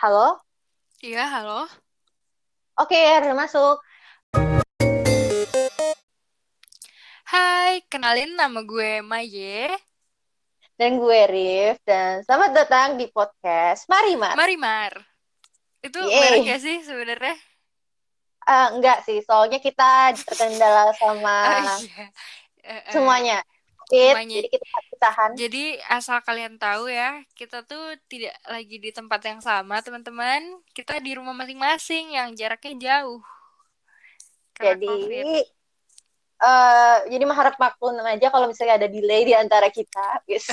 Halo? Iya, halo. Oke, udah masuk. Hai, kenalin nama gue Maye. Dan gue Rif. Dan selamat datang di podcast Mari Mar. Mari Mar. Itu Yeay. merek ya sih sebenarnya? Eh, enggak sih, soalnya kita terkendala sama Oh, iya. Eh, eh. semuanya. Semuanya. jadi kita pisahan. Jadi asal kalian tahu ya, kita tuh tidak lagi di tempat yang sama, teman-teman. Kita di rumah masing-masing yang jaraknya jauh. Karena Jadi, COVID. eh jadi mengharap maklum aja kalau misalnya ada delay di antara kita. Yes.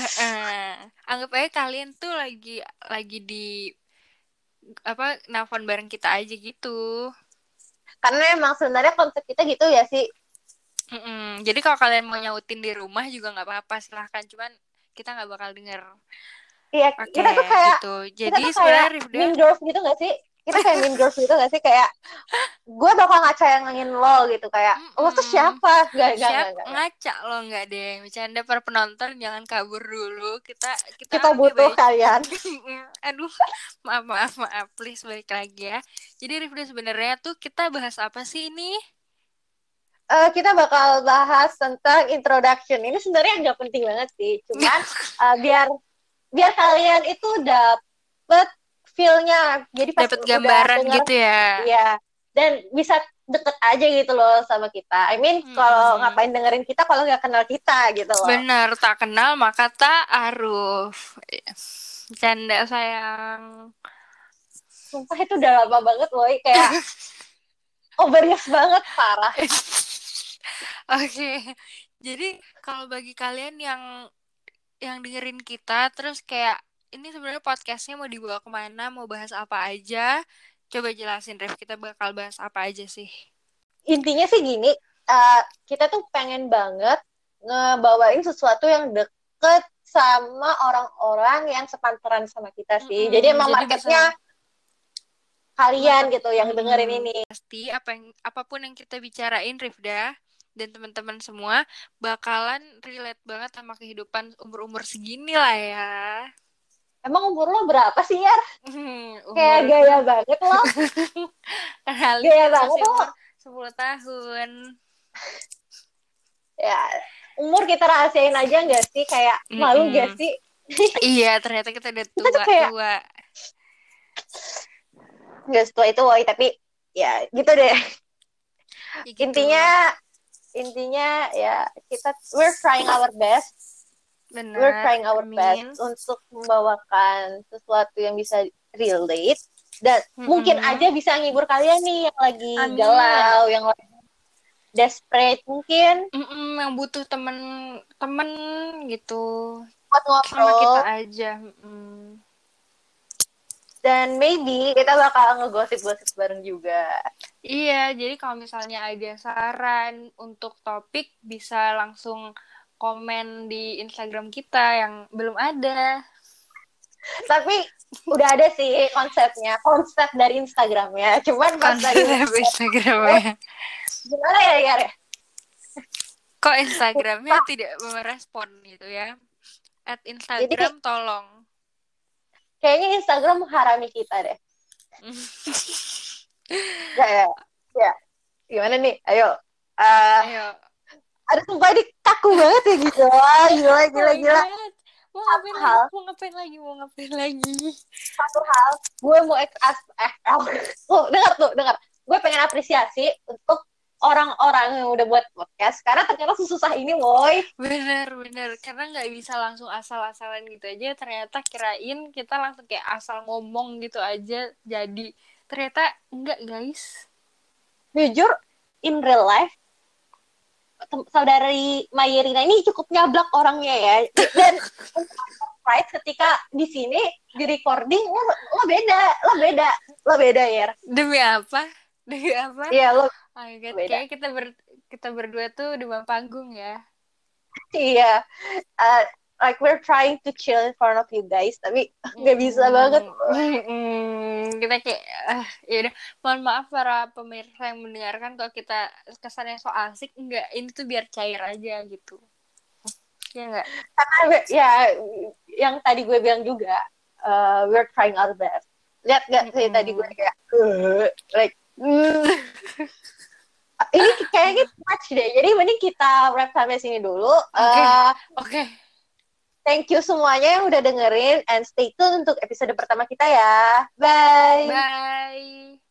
Anggap aja kalian tuh lagi lagi di apa nelfon bareng kita aja gitu. Karena emang sebenarnya konsep kita gitu ya sih. Mm-mm. Jadi kalau kalian mau nyautin di rumah juga nggak apa-apa silahkan cuman kita nggak bakal denger. Iya, Oke, kita tuh kayak gitu. kita Jadi tuh sebenarnya kayak Rifda, mean girls gitu gak sih? Kita kayak mean girls gitu gak sih? Kayak gue bakal ngacayangin lo gitu kayak lo tuh siapa? Gak, gak, siap gak, gak. ngaca lo nggak deh. Bercanda para penonton jangan kabur dulu. Kita kita Kita butuh baik. kalian. Aduh, maaf maaf maaf, please balik lagi ya. Jadi Rifda sebenarnya tuh kita bahas apa sih ini? Eh, kita bakal bahas tentang introduction. Ini sebenarnya nggak penting banget sih, cuman eh, biar biar kalian itu dapet feel-nya. Jadi pas Dapat udah gambaran denger, gitu ya. Iya. Dan bisa deket aja gitu loh sama kita. I mean, kalau Mm-mm. ngapain dengerin kita kalau nggak kenal kita gitu loh. Benar, tak kenal maka tak aruf. Canda sayang. Sumpah itu udah lama banget loh, kayak overuse banget parah. Oke, jadi kalau bagi kalian yang yang dengerin kita, terus kayak ini sebenarnya podcastnya mau dibawa ke mana, mau bahas apa aja, coba jelasin Ref, kita bakal bahas apa aja sih? Intinya sih gini, eh, kita tuh pengen banget ngebawain sesuatu yang deket sama orang-orang yang sepantaran sama kita sih. Mm-mm, Jadi emang jadi marketnya kalian gitu yang dengerin ini. Pasti apa yang apa pun yang kita bicarain Rifda dan teman-teman semua bakalan relate banget sama kehidupan umur-umur segini lah ya. Emang umur lo berapa sih, Yar? Hmm, Kayak umur gaya banget lo. Gaya banget lo. umur 10 tahun. Ya, umur kita rahasiain aja nggak sih? Kayak malu Mm-mm. nggak sih? Iya, ternyata kita udah Kita tuh kayak- tua-tua. Nggak setua itu, woy. Tapi ya gitu deh. Ya gitu. Intinya, intinya ya kita we're trying our best Benar. we're trying our amin. best untuk membawakan sesuatu yang bisa relate dan Mm-mm. mungkin aja bisa ngibur kalian nih yang lagi Amin. galau, yang lagi desperate mungkin Mm-mm, yang butuh temen-temen gitu buat sama kita ngobrol aja. Mm. dan maybe kita bakal ngegosip-gosip bareng juga. Iya, jadi kalau misalnya ada saran untuk topik bisa langsung komen di Instagram kita yang belum ada. Tapi udah ada sih konsepnya, konsep dari Instagramnya. Cuman pas dari Konsep Instagramnya. gimana ya ya? Kok Instagramnya tidak merespon gitu ya? At Instagram tolong. Kayaknya Instagram mengharami kita deh. Ya, ya, ya. Gimana nih? Ayo. Eh, Ayo. ada sumpah ini kaku banget ya gitu. Wah, gila, gila, gila. Mau ngapain Hal. lagi? Mau ngapain lagi? Mau ngapain lagi? Satu hal, gue mau ekras, eh, oh, dengar tuh, dengar. Gue pengen apresiasi untuk orang-orang yang udah buat podcast karena ternyata susah ini, woi. Bener, bener. Karena nggak bisa langsung asal-asalan gitu aja. Ternyata kirain kita langsung kayak asal ngomong gitu aja jadi. Ternyata enggak, guys. Jujur, in real life, saudari Mayerina ini cukup nyablak orangnya ya. Dan surprise ketika di sini di recording lo, lo beda, lo beda, lo beda ya. Demi apa? Demi apa? Iya lo, Oh my God, Beda. kayaknya kita ber kita berdua tuh demam panggung ya. iya. Uh, like we're trying to chill in front of you guys, tapi nggak bisa banget. Mm, kita kayak ah, ya udah mohon maaf para pemirsa yang mendengarkan kalau kita kesannya so asik enggak ini tuh biar cair aja gitu ya enggak Karena ya yang tadi gue bilang juga, uh, we're trying our best. lihat gak sih tadi gue kayak uh, like uh. ini kayaknya too much deh jadi mending kita wrap sampai sini dulu Oke. Eh, oke okay. Thank you semuanya yang udah dengerin and stay tune untuk episode pertama kita ya. Bye. Bye